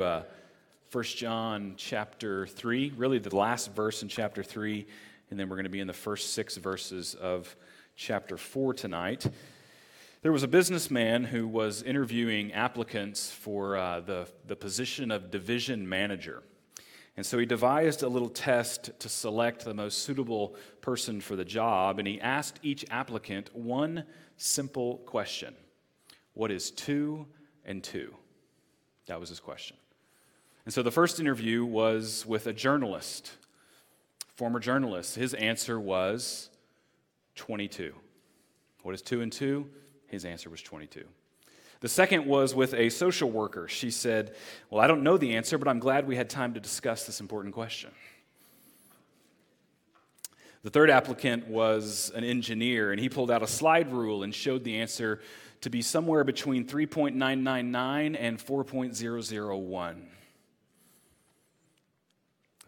uh, 1 John chapter 3, really the last verse in chapter 3, and then we're going to be in the first six verses of chapter 4 tonight. There was a businessman who was interviewing applicants for uh, the, the position of division manager. And so he devised a little test to select the most suitable person for the job, and he asked each applicant one simple question What is two and two? That was his question. And so the first interview was with a journalist, former journalist. His answer was 22. What is two and two? His answer was 22. The second was with a social worker. She said, Well, I don't know the answer, but I'm glad we had time to discuss this important question. The third applicant was an engineer, and he pulled out a slide rule and showed the answer to be somewhere between 3.999 and 4.001.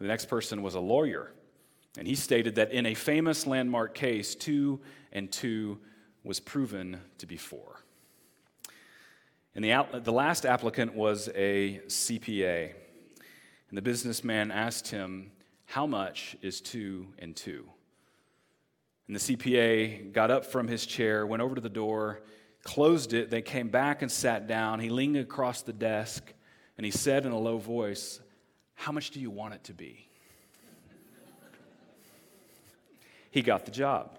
The next person was a lawyer, and he stated that in a famous landmark case, two and two was proven to be four. And the, the last applicant was a CPA. And the businessman asked him, How much is two and two? And the CPA got up from his chair, went over to the door, closed it. They came back and sat down. He leaned across the desk and he said in a low voice, how much do you want it to be? he got the job.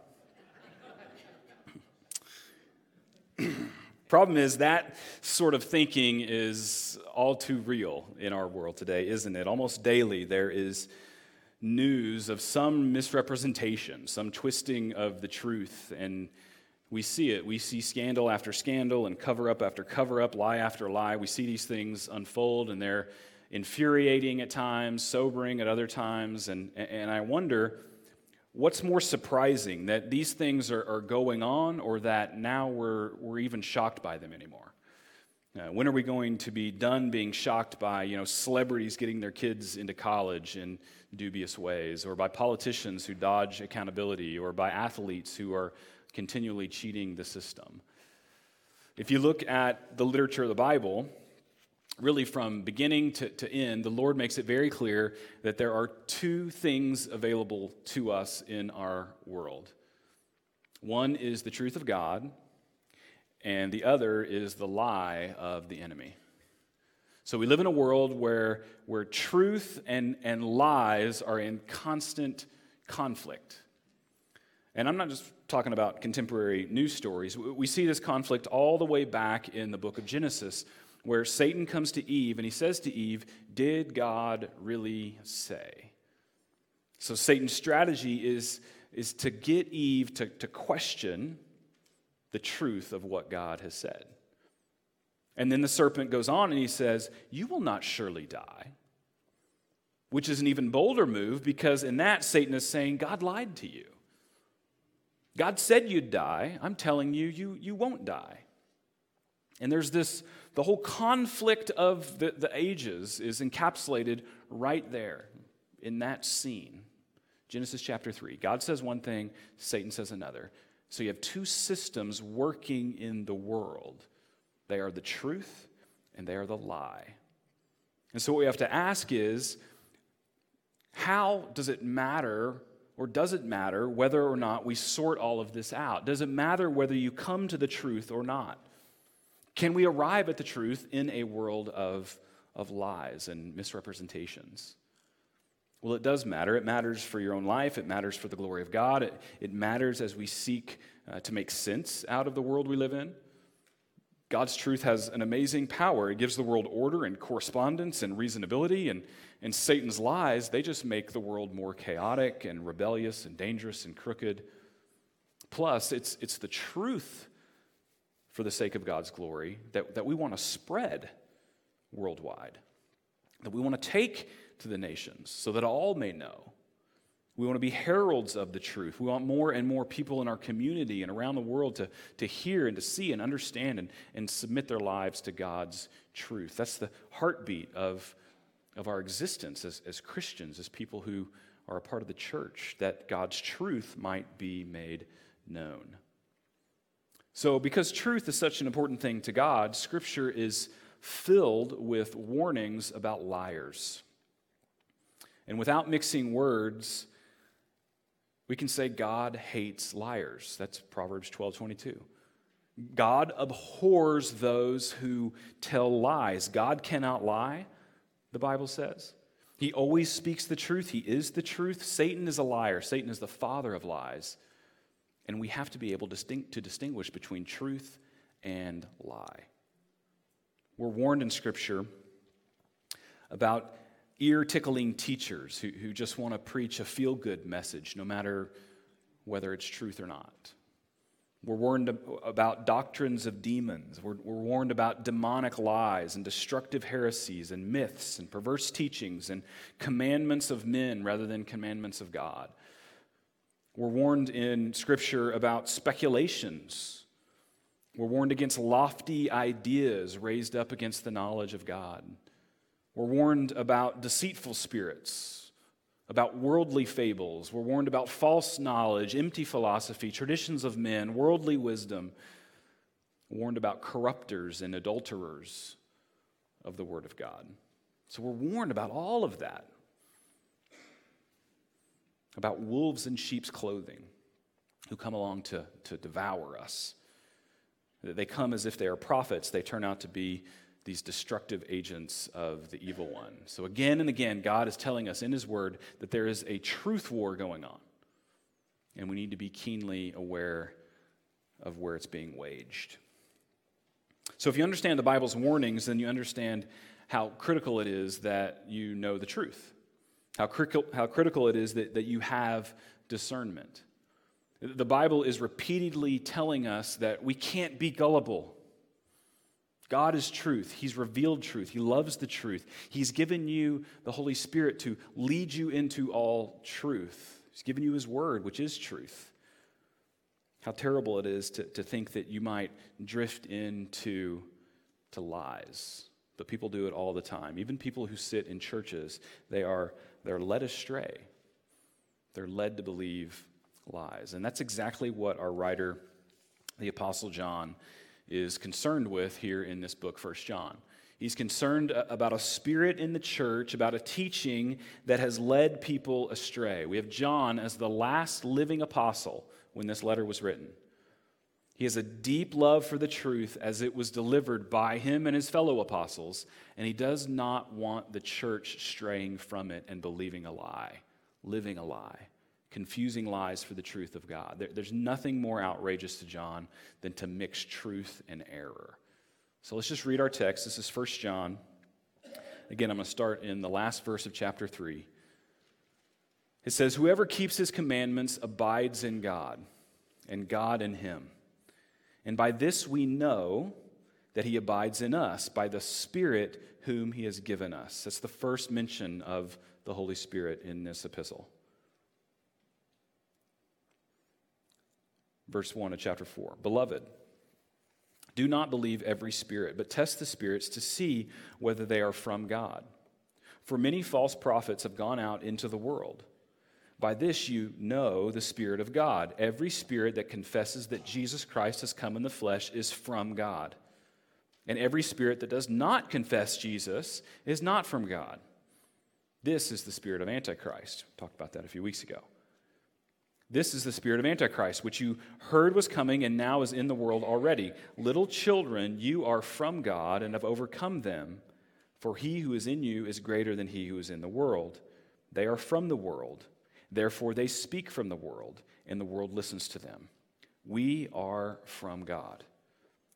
Problem is, that sort of thinking is all too real in our world today, isn't it? Almost daily, there is news of some misrepresentation, some twisting of the truth. And we see it. We see scandal after scandal and cover up after cover up, lie after lie. We see these things unfold, and they're infuriating at times, sobering at other times. And, and I wonder what's more surprising that these things are, are going on or that now we're, we're even shocked by them anymore? Uh, when are we going to be done being shocked by you know, celebrities getting their kids into college in dubious ways, or by politicians who dodge accountability, or by athletes who are continually cheating the system? If you look at the literature of the Bible, really from beginning to, to end, the Lord makes it very clear that there are two things available to us in our world. One is the truth of God, and the other is the lie of the enemy. So we live in a world where, where truth and, and lies are in constant conflict. And I'm not just talking about contemporary news stories. We see this conflict all the way back in the book of Genesis, where Satan comes to Eve and he says to Eve, Did God really say? So Satan's strategy is, is to get Eve to, to question the truth of what God has said. And then the serpent goes on and he says, You will not surely die. Which is an even bolder move because in that, Satan is saying, God lied to you. God said you'd die. I'm telling you, you, you won't die. And there's this the whole conflict of the, the ages is encapsulated right there in that scene. Genesis chapter 3. God says one thing, Satan says another. So you have two systems working in the world they are the truth and they are the lie. And so what we have to ask is how does it matter or does it matter whether or not we sort all of this out? Does it matter whether you come to the truth or not? Can we arrive at the truth in a world of, of lies and misrepresentations? Well, it does matter. It matters for your own life. It matters for the glory of God. It, it matters as we seek uh, to make sense out of the world we live in. God's truth has an amazing power. It gives the world order and correspondence and reasonability, and, and Satan's lies, they just make the world more chaotic and rebellious and dangerous and crooked. Plus, it's, it's the truth for the sake of God's glory that, that we want to spread worldwide, that we want to take to the nations so that all may know. We want to be heralds of the truth. We want more and more people in our community and around the world to, to hear and to see and understand and, and submit their lives to God's truth. That's the heartbeat of, of our existence as, as Christians, as people who are a part of the church, that God's truth might be made known. So, because truth is such an important thing to God, Scripture is filled with warnings about liars. And without mixing words, we can say God hates liars. That's Proverbs 12 22. God abhors those who tell lies. God cannot lie, the Bible says. He always speaks the truth. He is the truth. Satan is a liar. Satan is the father of lies. And we have to be able to distinguish between truth and lie. We're warned in Scripture about ear tickling teachers who, who just want to preach a feel good message, no matter whether it's truth or not. We're warned about doctrines of demons. We're, we're, warned about demonic lies and destructive heresies and myths and perverse teachings and commandments of men rather than commandments of God. We're warned in Scripture about speculations. We're warned against lofty ideas raised up against the knowledge of God. We're warned about deceitful spirits about worldly fables. We're warned about false knowledge, empty philosophy, traditions of men, worldly wisdom. We're warned about corrupters and adulterers of the Word of God. So we're warned about all of that. About wolves in sheep's clothing who come along to, to devour us. They come as if they are prophets, they turn out to be these destructive agents of the evil one. So, again and again, God is telling us in His Word that there is a truth war going on, and we need to be keenly aware of where it's being waged. So, if you understand the Bible's warnings, then you understand how critical it is that you know the truth, how, critical, how critical it is that, that you have discernment. The Bible is repeatedly telling us that we can't be gullible God is truth. He's revealed truth. He loves the truth. He's given you the Holy Spirit to lead you into all truth. He's given you His Word, which is truth. How terrible it is to, to think that you might drift into to lies. But people do it all the time. Even people who sit in churches, they are they're led astray. They're led to believe lies. And that's exactly what our writer, the Apostle John, is concerned with here in this book, First John. He's concerned about a spirit in the church, about a teaching that has led people astray. We have John as the last living apostle when this letter was written. He has a deep love for the truth as it was delivered by him and his fellow apostles, and he does not want the church straying from it and believing a lie, living a lie confusing lies for the truth of God. There, there's nothing more outrageous to John than to mix truth and error. So let's just read our text. This is 1 John. Again, I'm going to start in the last verse of chapter 3. It says, Whoever keeps his commandments abides in God, and God in him. And by this we know that he abides in us, by the Spirit whom he has given us. That's the first mention of the Holy Spirit in this epistle. verse 1 of chapter 4. Beloved, do not believe every spirit, but test the spirits to see whether they are from God. For many false prophets have gone out into the world. By this you know the Spirit of God. Every spirit that confesses that Jesus Christ has come in the flesh is from God. And every spirit that does not confess Jesus is not from God. This is the spirit of Antichrist. Talked about that a few weeks ago. This is the spirit of Antichrist, which you heard was coming and now is in the world already. Little children, you are from God and have overcome them, for he who is in you is greater than he who is in the world. They are from the world, therefore they speak from the world, and the world listens to them. We are from God.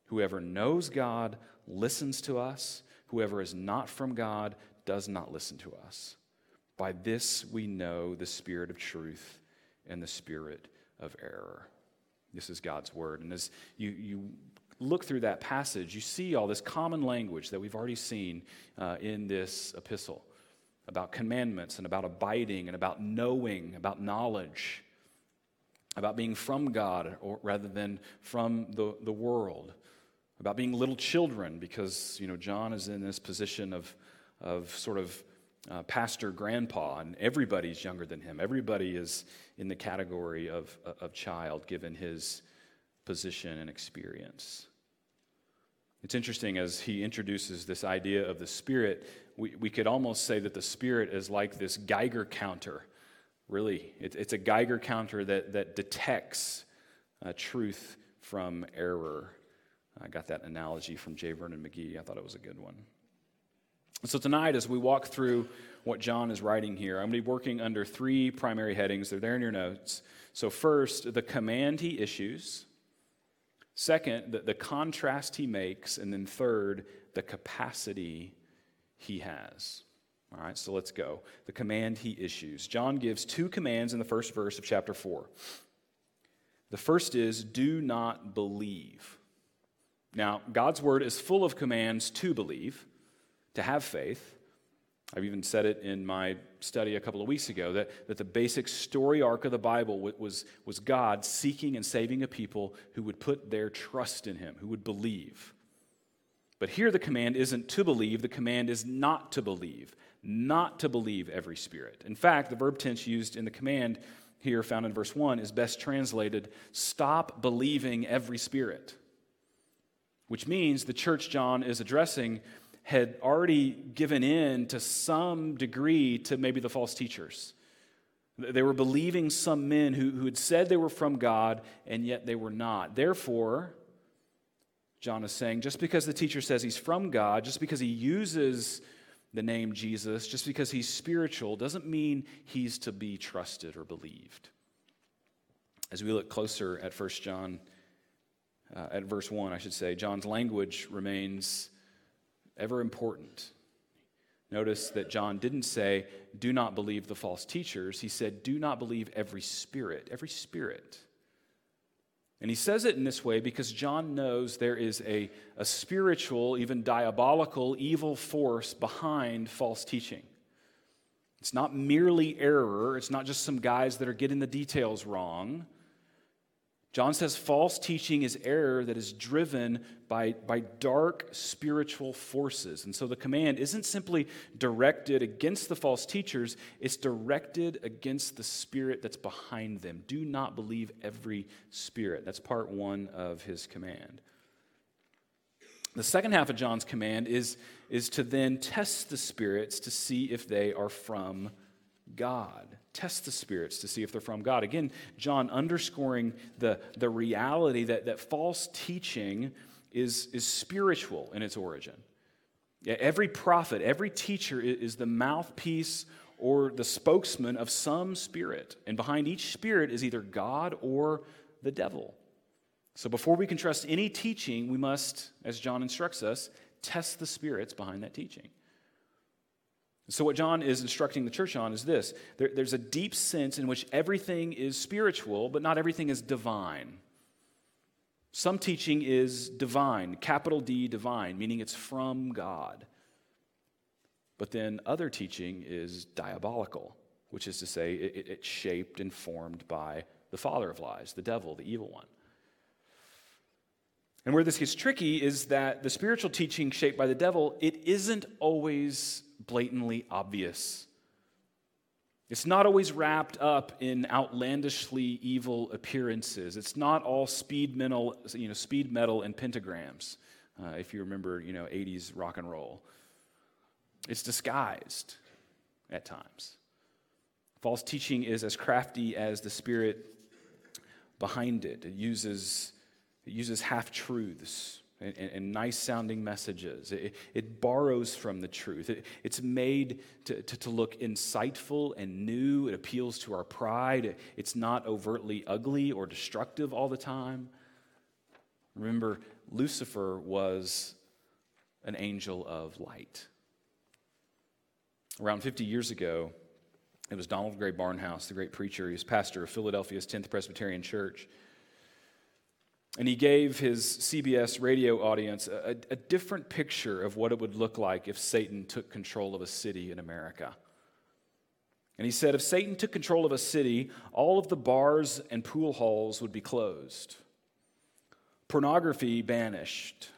Whoever knows God listens to us, whoever is not from God does not listen to us. By this we know the spirit of truth and the spirit of error. This is God's word. And as you, you look through that passage, you see all this common language that we've already seen uh, in this epistle about commandments and about abiding and about knowing, about knowledge, about being from God or rather than from the, the world, about being little children, because you know John is in this position of, of sort of uh, pastor grandpa, and everybody's younger than him. Everybody is in the category of, of child given his position and experience. It's interesting as he introduces this idea of the Spirit, we, we could almost say that the Spirit is like this Geiger counter. Really, it, it's a Geiger counter that, that detects uh, truth from error. I got that analogy from J. Vernon McGee. I thought it was a good one. So, tonight, as we walk through what John is writing here, I'm going to be working under three primary headings. They're there in your notes. So, first, the command he issues. Second, the, the contrast he makes. And then third, the capacity he has. All right, so let's go. The command he issues. John gives two commands in the first verse of chapter 4. The first is, do not believe. Now, God's word is full of commands to believe, to have faith. I've even said it in my study a couple of weeks ago that, that the basic story arc of the Bible was, was God seeking and saving a people who would put their trust in Him, who would believe. But here the command isn't to believe, the command is not to believe, not to believe every spirit. In fact, the verb tense used in the command here, found in verse 1, is best translated stop believing every spirit, which means the church John is addressing had already given in to some degree to maybe the false teachers. They were believing some men who, who had said they were from God, and yet they were not. Therefore, John is saying, just because the teacher says he's from God, just because he uses the name Jesus, just because he's spiritual, doesn't mean he's to be trusted or believed. As we look closer at 1 John, uh, at verse 1, I should say, John's language remains ever important. Notice that John didn't say, do not believe the false teachers. He said, do not believe every spirit, every spirit. And he says it in this way because John knows there is a, a spiritual, even diabolical, evil force behind false teaching. It's not merely error, it's not just some guys that are getting the details wrong. John says false teaching is error that is driven by, by dark spiritual forces. And so the command isn't simply directed against the false teachers, it's directed against the spirit that's behind them. Do not believe every spirit. That's part one of his command. The second half of John's command is, is to then test the spirits to see if they are from God test the spirits to see if they're from God. Again, John underscoring the, the reality that, that false teaching is, is spiritual in its origin. Every prophet, every teacher is the mouthpiece or the spokesman of some spirit. And behind each spirit is either God or the devil. So before we can trust any teaching, we must, as John instructs us, test the spirits behind that teaching. So, what John is instructing the church on is this there, there's a deep sense in which everything is spiritual, but not everything is divine. Some teaching is divine, capital D, divine, meaning it's from God. But then other teaching is diabolical, which is to say, it, it's shaped and formed by the father of lies, the devil, the evil one. And where this gets tricky is that the spiritual teaching shaped by the devil, it isn't always blatantly obvious. It's not always wrapped up in outlandishly evil appearances. It's not all speed metal, you know, speed metal and pentagrams, uh, if you remember, you know, 80s rock and roll. It's disguised at times. False teaching is as crafty as the spirit behind it. It uses, it uses half truths and, and, nice sounding messages. It, it, borrows from the truth. It, it's made to, to, to, look insightful and new. It appeals to our pride. it's not overtly ugly or destructive all the time. Remember, Lucifer was an angel of light. Around 50 years ago, it was Donald Grey Barnhouse, the great preacher. He was pastor of Philadelphia's 10th Presbyterian Church. And he gave his CBS radio audience a, a, different picture of what it would look like if Satan took control of a city in America. And he said if Satan took control of a city, all of the bars and pool halls would be closed, pornography banished,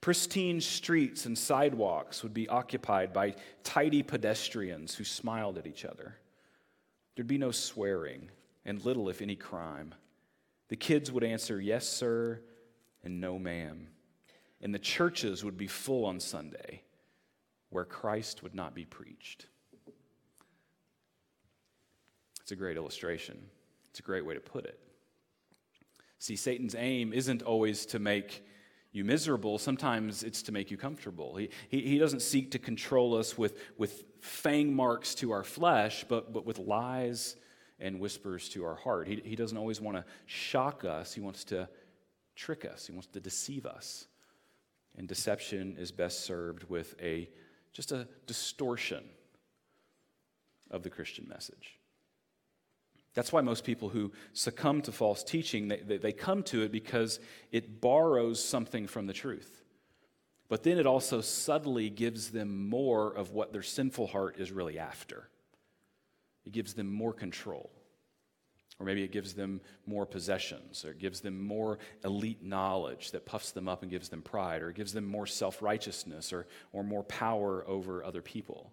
pristine streets and sidewalks would be occupied by tidy pedestrians who smiled at each other. There'd be no swearing and little, if any, crime. The kids would answer, Yes, sir, and No, ma'am. and the churches would be full on Sunday where Christ would not be preached. It's a great illustration. It's a great way to put it. See, Satan's aim isn't always to make you miserable, sometimes it's to make you comfortable. He, he, he, doesn't seek to control us with, with fang marks to our flesh, but, but with lies and whispers to our heart. He, he doesn't always want to shock us, he wants to trick us, he wants to deceive us. And deception is best served with a just a distortion of the Christian message. That's why most people who succumb to false teaching, they, they, they, come to it because it borrows something from the truth. But then it also subtly gives them more of what their sinful heart is really after. It gives them more control. Or maybe it gives them more possessions, or it gives them more elite knowledge that puffs them up and gives them pride, or it gives them more self righteousness or, or more power over other people.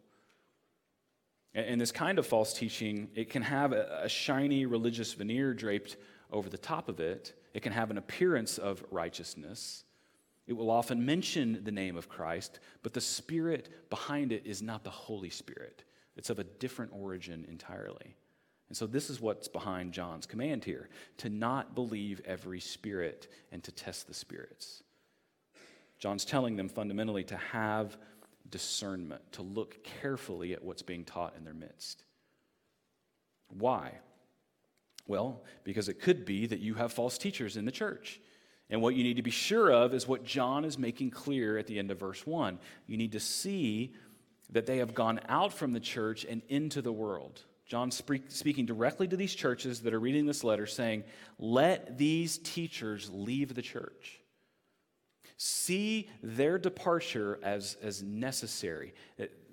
And, and, this kind of false teaching, it can have a, a shiny religious veneer draped over the top of it, it can have an appearance of righteousness. It will often mention the name of Christ, but the spirit behind it is not the Holy Spirit. It's of a different origin entirely. And so, this is what's behind John's command here to not believe every spirit and to test the spirits. John's telling them fundamentally to have discernment, to look carefully at what's being taught in their midst. Why? Well, because it could be that you have false teachers in the church. And what you need to be sure of is what John is making clear at the end of verse 1. You need to see that they have gone out from the church and into the world. John speaking directly to these churches that are reading this letter, saying, Let these teachers leave the church. See their departure as, as necessary.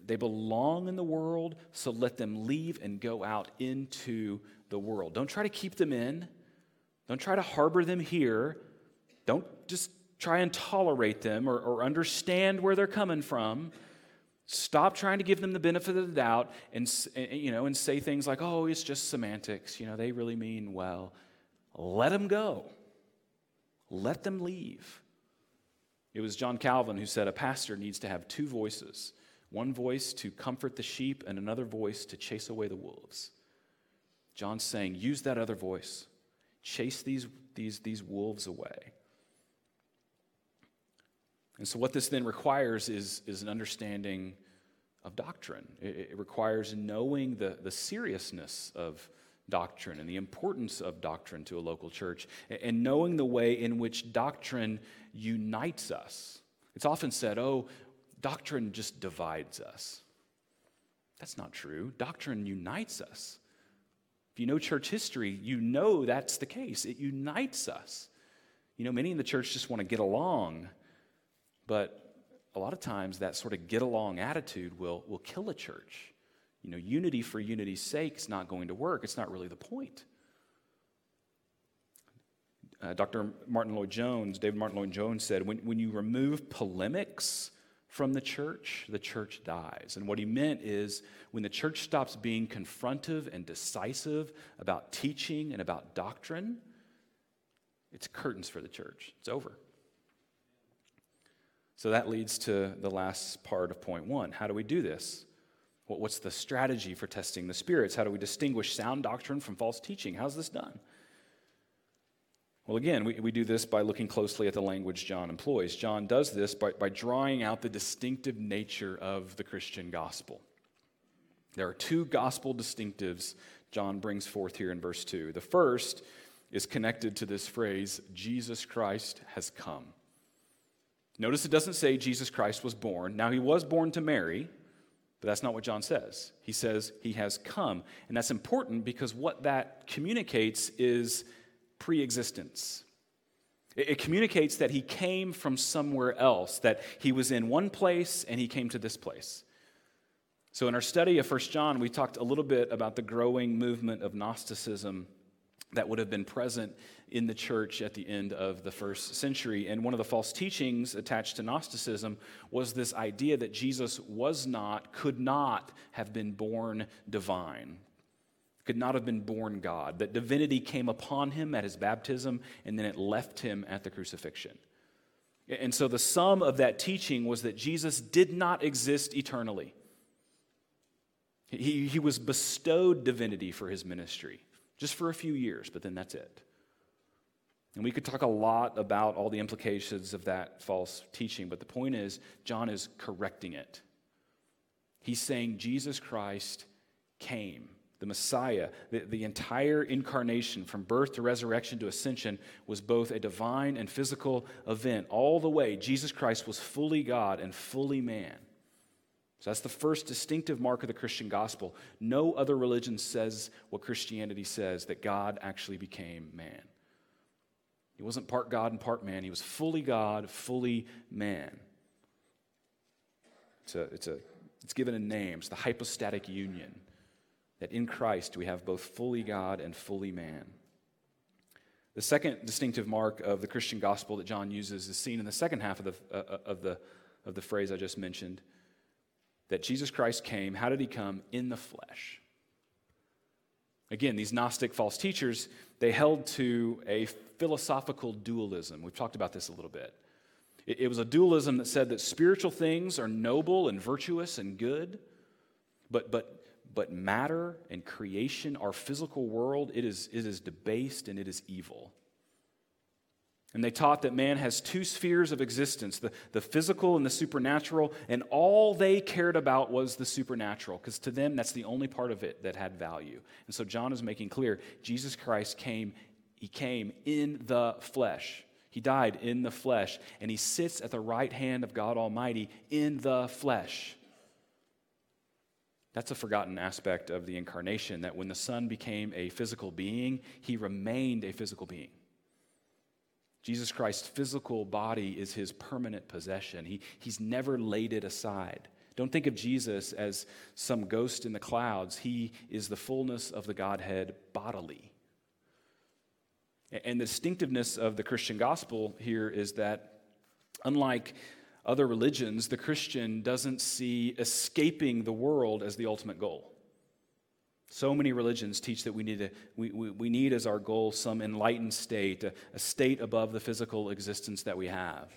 They belong in the world, so let them leave and go out into the world. Don't try to keep them in, don't try to harbor them here. Don't just try and tolerate them or, or understand where they're coming from. Stop trying to give them the benefit of the doubt and, you know, and say things like, oh, it's just semantics. You know, they really mean well. Let them go. Let them leave. It was John Calvin who said a pastor needs to have two voices one voice to comfort the sheep, and another voice to chase away the wolves. John's saying, use that other voice, chase these, these, these wolves away. And so, what this then requires is, is an understanding of doctrine. It, it, requires knowing the, the seriousness of doctrine and the importance of doctrine to a local church, and, and knowing the way in which doctrine unites us. It's often said, oh, doctrine just divides us. That's not true. Doctrine unites us. If you know church history, you know that's the case. It unites us. You know, many in the church just want to get along but a lot of times that sort of get along attitude will, will kill a church. You know, unity for unity's sake is not going to work. It's not really the point. Uh, Dr. Martyn Lloyd-Jones, David Martyn Lloyd-Jones said, when, when you remove polemics from the church, the church dies. And what he meant is when the church stops being confrontive and decisive about teaching and about doctrine, it's curtains for the church. It's over. So that leads to the last part of point one. How do we do this? What's the strategy for testing the spirits? How do we distinguish sound doctrine from false teaching? How's this done? Well, again, we, we do this by looking closely at the language John employs. John does this by, by drawing out the distinctive nature of the Christian gospel. There are two gospel distinctives John brings forth here in verse 2. The first is connected to this phrase, Jesus Christ has come. Notice it doesn't say Jesus Christ was born. Now, he was born to Mary, but that's not what John says. He says he has come. And that's important because what that communicates is pre existence. It, communicates that he came from somewhere else, that he was in one place and he came to this place. So, in our study of 1 John, we talked a little bit about the growing movement of Gnosticism that would have been present in the church at the end of the first century. And one of the false teachings attached to Gnosticism was this idea that Jesus was not, could not have been born divine, could not have been born God, that divinity came upon him at his baptism and then it left him at the crucifixion. And so the sum of that teaching was that Jesus did not exist eternally. He, he was bestowed divinity for his ministry, just for a few years, but then that's it. And we could talk a lot about all the implications of that false teaching, but the point is, John is correcting it. He's saying Jesus Christ came. The Messiah, the, the entire incarnation from birth to resurrection to ascension was both a divine and physical event. All the way, Jesus Christ was fully God and fully man. So that's the first distinctive mark of the Christian gospel. No other religion says what Christianity says that God actually became man. He wasn't part God and part man, he was fully God, fully man. It's, a, it's, a, it's given a name, it's the hypostatic union. That in Christ we have both fully God and fully man. The second distinctive mark of the Christian gospel that John uses is seen in the second half of the, uh, uh of the, of the phrase I just mentioned that Jesus Christ came. How did he come? In the flesh. Again, these Gnostic false teachers, they held to a philosophical dualism. We've talked about this a little bit. It, it was a dualism that said that spiritual things are noble and virtuous and good, but, but, but matter and creation, our physical world, it is, it is debased and it is evil. And they taught that man has two spheres of existence the, the physical and the supernatural, and all they cared about was the supernatural, because to them, that's the only part of it that had value. And so John is making clear Jesus Christ came, he came in the flesh. He died in the flesh, and he sits at the right hand of God Almighty in the flesh. That's a forgotten aspect of the incarnation that when the Son became a physical being, he remained a physical being. Jesus Christ's physical body is his permanent possession. He, he's never laid it aside. Don't think of Jesus as some ghost in the clouds. He is the fullness of the Godhead bodily. And the distinctiveness of the Christian gospel here is that, unlike other religions, the Christian doesn't see escaping the world as the ultimate goal. So many religions teach that we need, to, we, we, we need as our goal some enlightened state, a, a state above the physical existence that we have.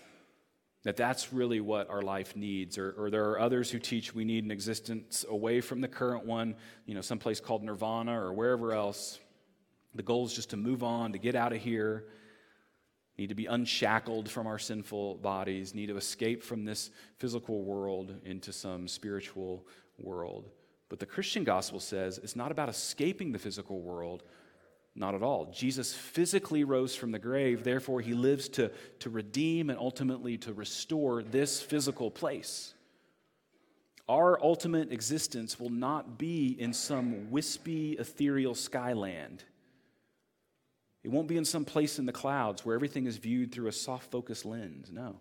That that's really what our life needs. Or, or there are others who teach we need an existence away from the current one, you know, someplace called nirvana or wherever else. The goal is just to move on, to get out of here, need to be unshackled from our sinful bodies, need to escape from this physical world into some spiritual world. But the Christian gospel says it's not about escaping the physical world, not at all. Jesus physically rose from the grave, therefore, he lives to, to redeem and ultimately to restore this physical place. Our ultimate existence will not be in some wispy, ethereal skyland. It won't be in some place in the clouds where everything is viewed through a soft focus lens. No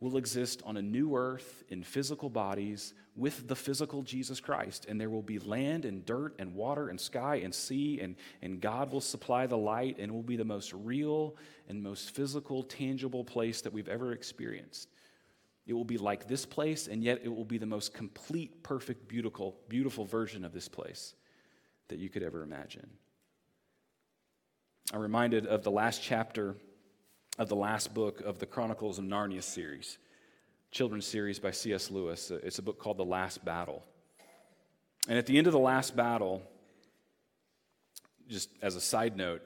will exist on a new earth in physical bodies with the physical Jesus Christ. And there will be land and dirt and water and sky and sea, and, and God will supply the light, and it will be the most real and most physical, tangible place that we've ever experienced. It will be like this place, and yet it will be the most complete, perfect, beautiful, beautiful version of this place that you could ever imagine. I'm reminded of the last chapter of the last book of the Chronicles of Narnia series, children's series by C.S. Lewis. It's a book called The Last Battle. And at the end of the last battle, just as a side note,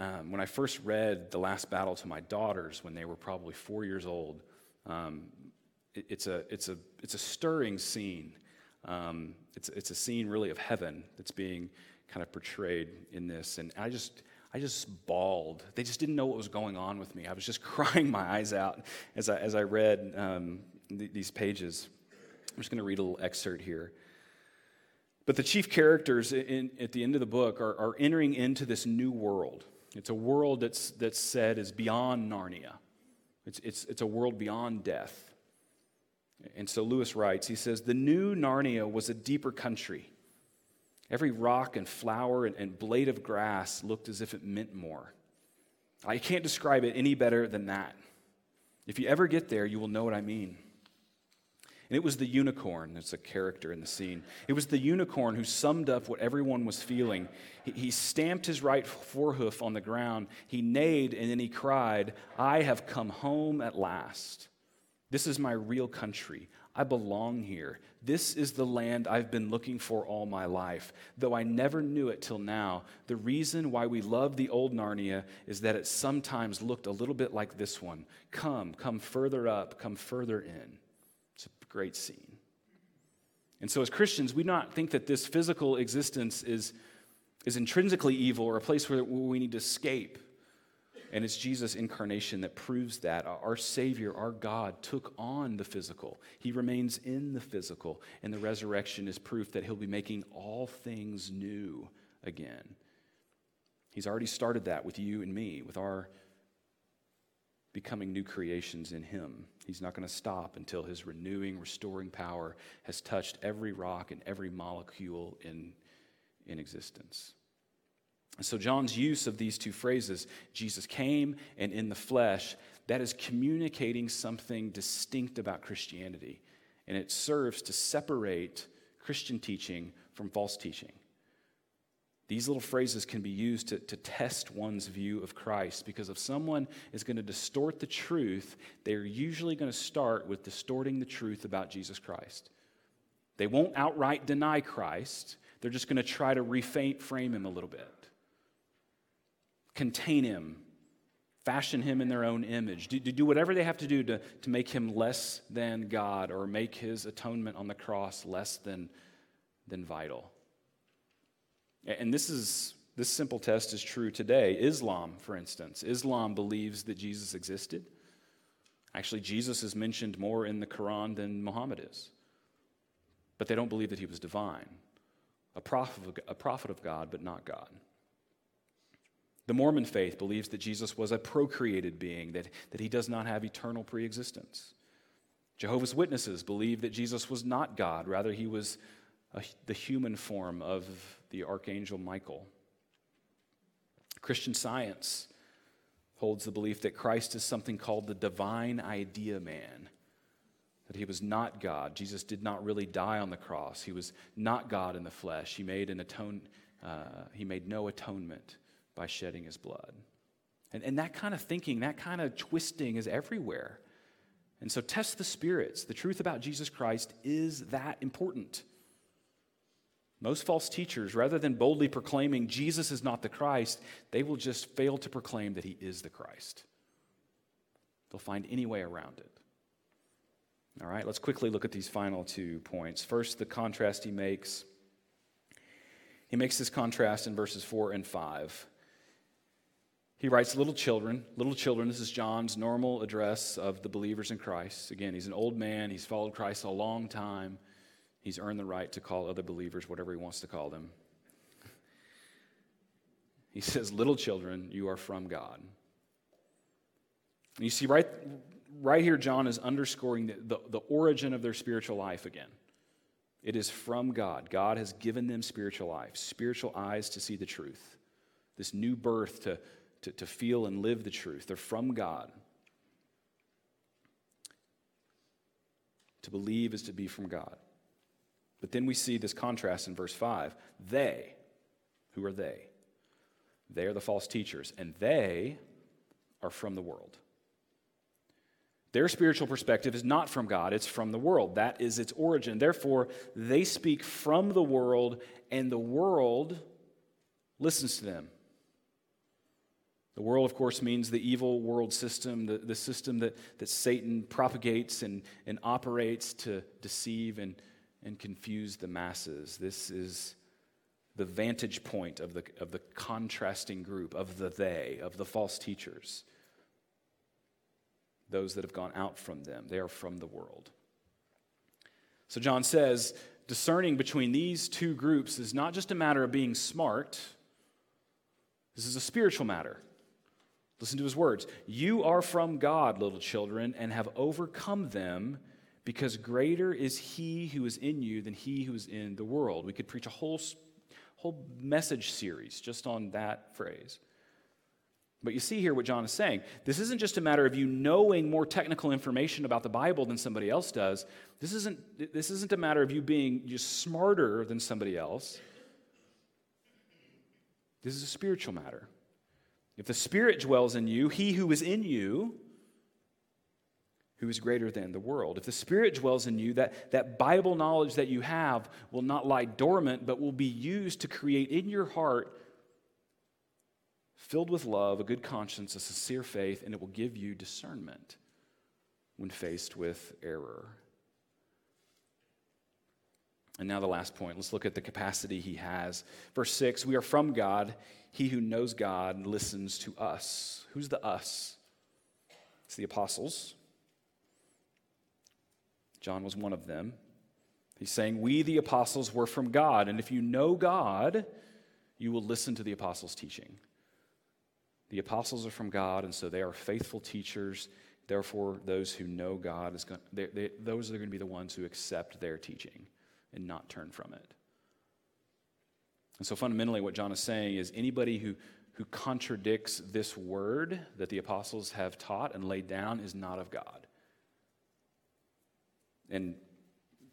um, when I first read The Last Battle to my daughters when they were probably four years old, um, it, it's, a, it's, a, it's a stirring scene. Um, it's, it's a scene really of heaven that's being kind of portrayed in this. And I just, I just bawled. They just didn't know what was going on with me. I was just crying my eyes out as I, as I read um, th- these pages. I'm just going to read a little excerpt here. But the chief characters in, at the end of the book are, are entering into this new world. It's a world that's, that's said is beyond Narnia, it's, it's, it's a world beyond death. And so Lewis writes, he says, The new Narnia was a deeper country Every rock and flower and, and blade of grass looked as if it meant more. I can't describe it any better than that. If you ever get there, you will know what I mean. And it was the unicorn, that's a character in the scene. It was the unicorn who summed up what everyone was feeling. He, he stamped his right forehoof on the ground, he neighed, and then he cried, I have come home at last. This is my real country. I belong here. This is the land I've been looking for all my life. Though I never knew it till now, the reason why we love the old Narnia is that it sometimes looked a little bit like this one. Come, come further up, come further in. It's a great scene. And so, as Christians, we not think that this physical existence is, is intrinsically evil or a place where we need to escape. And it's Jesus' incarnation that proves that. Our Savior, our God, took on the physical. He remains in the physical. And the resurrection is proof that He'll be making all things new again. He's already started that with you and me, with our becoming new creations in Him. He's not going to stop until His renewing, restoring power has touched every rock and every molecule in, in existence. So, John's use of these two phrases, Jesus came and in the flesh, that is communicating something distinct about Christianity. And it serves to separate Christian teaching from false teaching. These little phrases can be used to, to test one's view of Christ because if someone is going to distort the truth, they're usually going to start with distorting the truth about Jesus Christ. They won't outright deny Christ, they're just going to try to reframe him a little bit contain him, fashion him in their own image, do, do whatever they have to do to, to make him less than God or make his atonement on the cross less than, than vital. And this is this simple test is true today. Islam, for instance, Islam believes that Jesus existed. Actually, Jesus is mentioned more in the Quran than Muhammad is. But they don't believe that he was divine, a prophet a prophet of God, but not God. The Mormon faith believes that Jesus was a procreated being, that, that he does not have eternal preexistence. Jehovah's Witnesses believe that Jesus was not God, rather, he was a, the human form of the archangel Michael. Christian science holds the belief that Christ is something called the divine idea man, that he was not God. Jesus did not really die on the cross, he was not God in the flesh. He made, an atone, uh, he made no atonement by shedding his blood. And, and that kind of thinking, that kind of twisting is everywhere. And so test the spirits. The truth about Jesus Christ is that important. Most false teachers, rather than boldly proclaiming Jesus is not the Christ, they will just fail to proclaim that he is the Christ. They'll find any way around it. All right, let's quickly look at these final two points. First, the contrast he makes. He makes this contrast in verses 4 and 5. He writes, Little children, little children, this is John's normal address of the believers in Christ. Again, he's an old man, he's followed Christ a long time. He's earned the right to call other believers whatever he wants to call them. He says, Little children, you are from God. And you see, right, right here, John is underscoring the, the, the origin of their spiritual life again. It is from God. God has given them spiritual life, spiritual eyes to see the truth, this new birth to to, to feel and live the truth. They're from God. To believe is to be from God. But then we see this contrast in verse 5. They, who are they? They are the false teachers, and they are from the world. Their spiritual perspective is not from God, it's from the world. That is its origin. Therefore, they speak from the world, and the world listens to them. The world, of course, means the evil world system, the, the system that, that Satan propagates and, and operates to deceive and, and confuse the masses. This is the vantage point of the, of the contrasting group, of the they, of the false teachers. Those that have gone out from them, they are from the world. So John says, discerning between these two groups is not just a matter of being smart, this is a spiritual matter. Listen to his words. You are from God, little children, and have overcome them because greater is he who is in you than he who is in the world. We could preach a whole, whole message series just on that phrase. But you see here what John is saying. This isn't just a matter of you knowing more technical information about the Bible than somebody else does. This isn't, this isn't a matter of you being just smarter than somebody else. This is a spiritual matter. If the Spirit dwells in you, he who is in you, who is greater than the world. If the Spirit dwells in you, that, that Bible knowledge that you have will not lie dormant, but will be used to create in your heart, filled with love, a good conscience, a sincere faith, and it will give you discernment when faced with error. And now the last point. Let's look at the capacity he has. Verse 6 We are from God. He who knows God listens to us. Who's the us? It's the apostles. John was one of them. He's saying, We, the apostles, were from God. And if you know God, you will listen to the apostles' teaching. The apostles are from God, and so they are faithful teachers. Therefore, those who know God, is going, they, they, those are going to be the ones who accept their teaching and not turn from it. And so, fundamentally, what John is saying is anybody who, who contradicts this word that the apostles have taught and laid down is not of God. And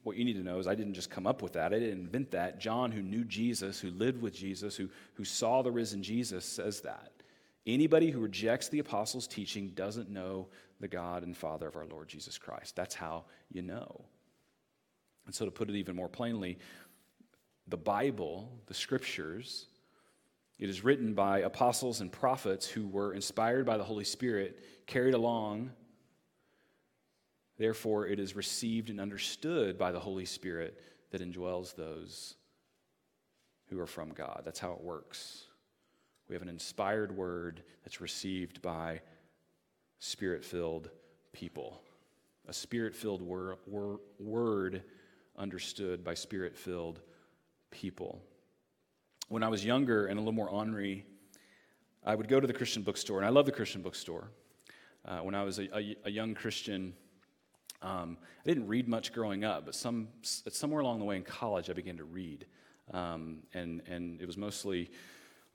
what you need to know is I didn't just come up with that, I didn't invent that. John, who knew Jesus, who lived with Jesus, who, who saw the risen Jesus, says that. Anybody who rejects the apostles' teaching doesn't know the God and Father of our Lord Jesus Christ. That's how you know. And so, to put it even more plainly, the Bible, the scriptures, it is written by apostles and prophets who were inspired by the Holy Spirit, carried along. Therefore, it is received and understood by the Holy Spirit that indwells those who are from God. That's how it works. We have an inspired word that's received by spirit filled people, a spirit filled wor- wor- word understood by spirit filled people. When I was younger and a little more ornery, I would go to the Christian bookstore, and I love the Christian bookstore. Uh, when I was a, a, a young Christian, um, I didn't read much growing up, but some, somewhere along the way in college, I began to read. Um, and, and it was mostly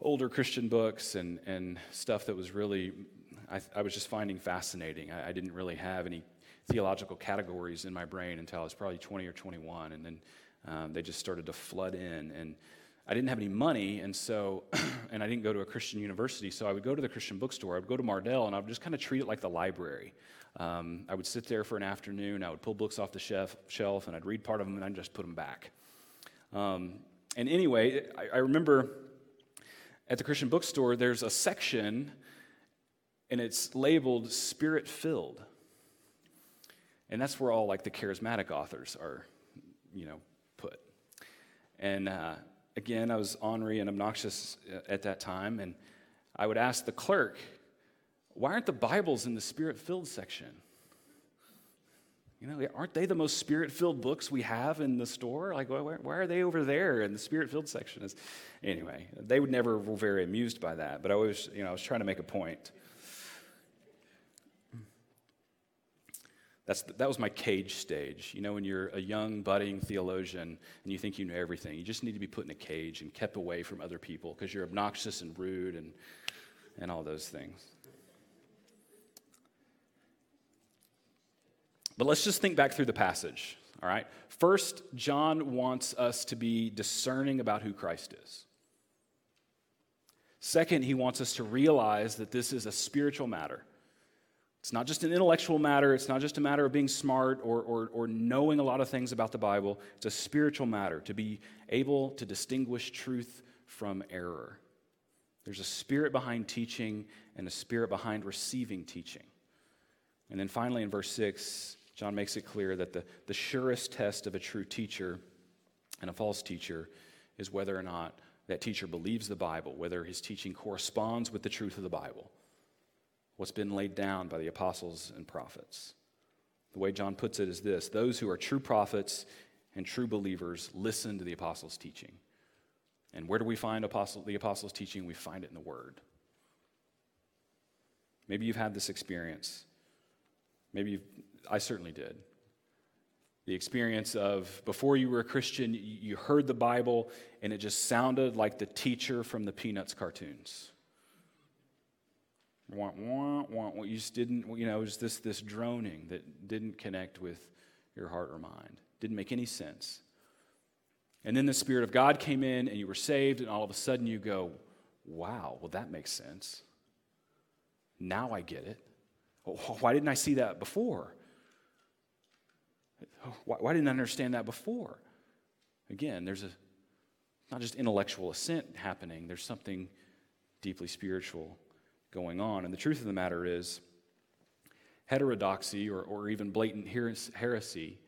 older Christian books and, and stuff that was really, I, I was just finding fascinating. I, I, didn't really have any theological categories in my brain until I was probably 20 or 21. And then um, they just started to flood in. And I didn't have any money, and so, and I didn't go to a Christian university, so I would go to the Christian bookstore. I would go to Mardel, and I would just kind of treat it like the library. Um, I would sit there for an afternoon. I would pull books off the chef, shelf, and I'd read part of them, and I'd just put them back. Um, and anyway, I, I remember at the Christian bookstore, there's a section, and it's labeled Spirit Filled. And that's where all like the charismatic authors are, you know. And uh, again, I was ornery and obnoxious uh, at that time, and I would ask the clerk, why aren't the Bibles in the spirit filled section? You know, aren't they the most spirit filled books we have in the store? Like, why, why are they over there in the spirit filled section? Is, anyway, they would never were very amused by that, but I was, you know, I was trying to make a point. That's, that was my cage stage. You know, when you're a young, budding theologian and you think you know everything, you just need to be put in a cage and kept away from other people because you're obnoxious and rude and, and all those things. But let's just think back through the passage, all right? First, John wants us to be discerning about who Christ is. Second, he wants us to realize that this is a spiritual matter. It's not just an intellectual matter, it's not just a matter of being smart or, or, or knowing a lot of things about the Bible. It's a spiritual matter to be able to distinguish truth from error. There's a spirit behind teaching and a spirit behind receiving teaching. And then finally, in verse 6, John makes it clear that the, the surest test of a true teacher and a false teacher is whether or not that teacher believes the Bible, whether his teaching corresponds with the truth of the Bible, what's been laid down by the apostles and prophets. The way John puts it is this those who are true prophets and true believers listen to the apostles' teaching. And where do we find apostle, the apostles' teaching? We find it in the Word. Maybe you've had this experience. Maybe I certainly did. The experience of before you were a Christian, you heard the Bible and it just sounded like the teacher from the Peanuts cartoons. Wah, wah, wah, wah. You just didn't, you know, it was this, this droning that didn't connect with your heart or mind. Didn't make any sense. And then the Spirit of God came in and you were saved, and all of a sudden you go, wow, well, that makes sense. Now I get it. Why didn't I see that before? Why didn't I understand that before? Again, there's a not just intellectual assent happening, there's something deeply spiritual going on. And the truth of the matter is, heterodoxy or, or even blatant heresy,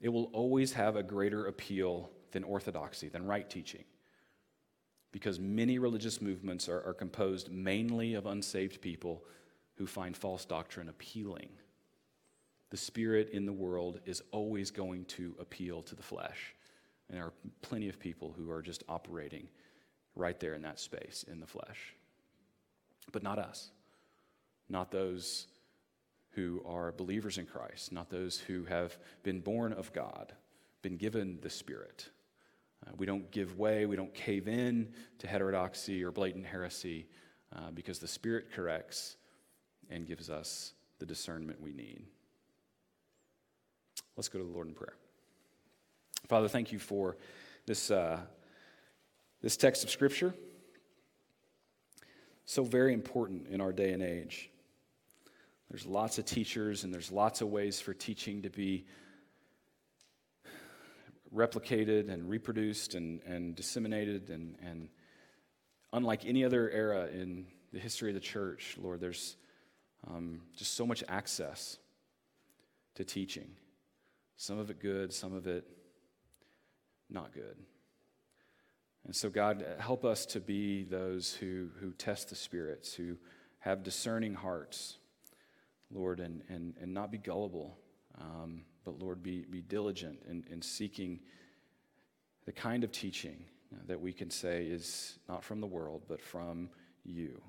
it will always have a greater appeal than orthodoxy, than right teaching. Because many religious movements are, are composed mainly of unsaved people who find false doctrine appealing. The spirit in the world is always going to appeal to the flesh. And there are plenty of people who are just operating right there in that space in the flesh. But not us. Not those who are believers in Christ, not those who have been born of God, been given the Spirit. Uh, we don't give way, we don't cave in to heterodoxy or blatant heresy uh, because the Spirit corrects and gives us the discernment we need. Let's go to the Lord in prayer. Father, thank you for this, uh, this text of Scripture. So very important in our day and age. There's lots of teachers, and there's lots of ways for teaching to be replicated and reproduced and, and disseminated. And, and unlike any other era in the history of the church, Lord, there's um, just so much access to teaching. Some of it good, some of it not good. And so, God, help us to be those who, who test the spirits, who have discerning hearts Lord, and, and, and not be gullible, um, but Lord, be, be diligent in, in seeking the kind of teaching that we can say is not from the world, but from you.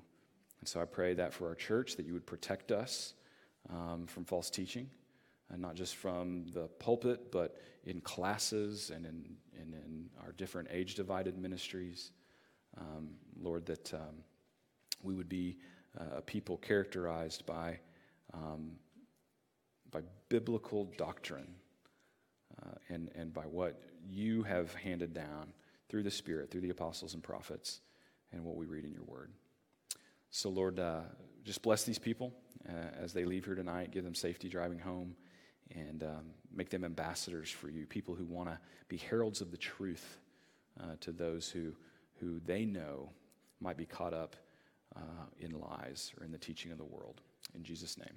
And so I pray that for our church, that you would protect us um, from false teaching, and not just from the pulpit, but in classes and in, and in our different age divided ministries. Um, Lord, that um, we would be uh, a people characterized by um, by biblical doctrine uh, and, and by what you have handed down through the Spirit, through the apostles and prophets, and what we read in your word. So, Lord, uh, just bless these people uh, as they leave here tonight. Give them safety driving home and um, make them ambassadors for you, people who want to be heralds of the truth uh, to those who, who they know might be caught up uh, in lies or in the teaching of the world. In Jesus' name.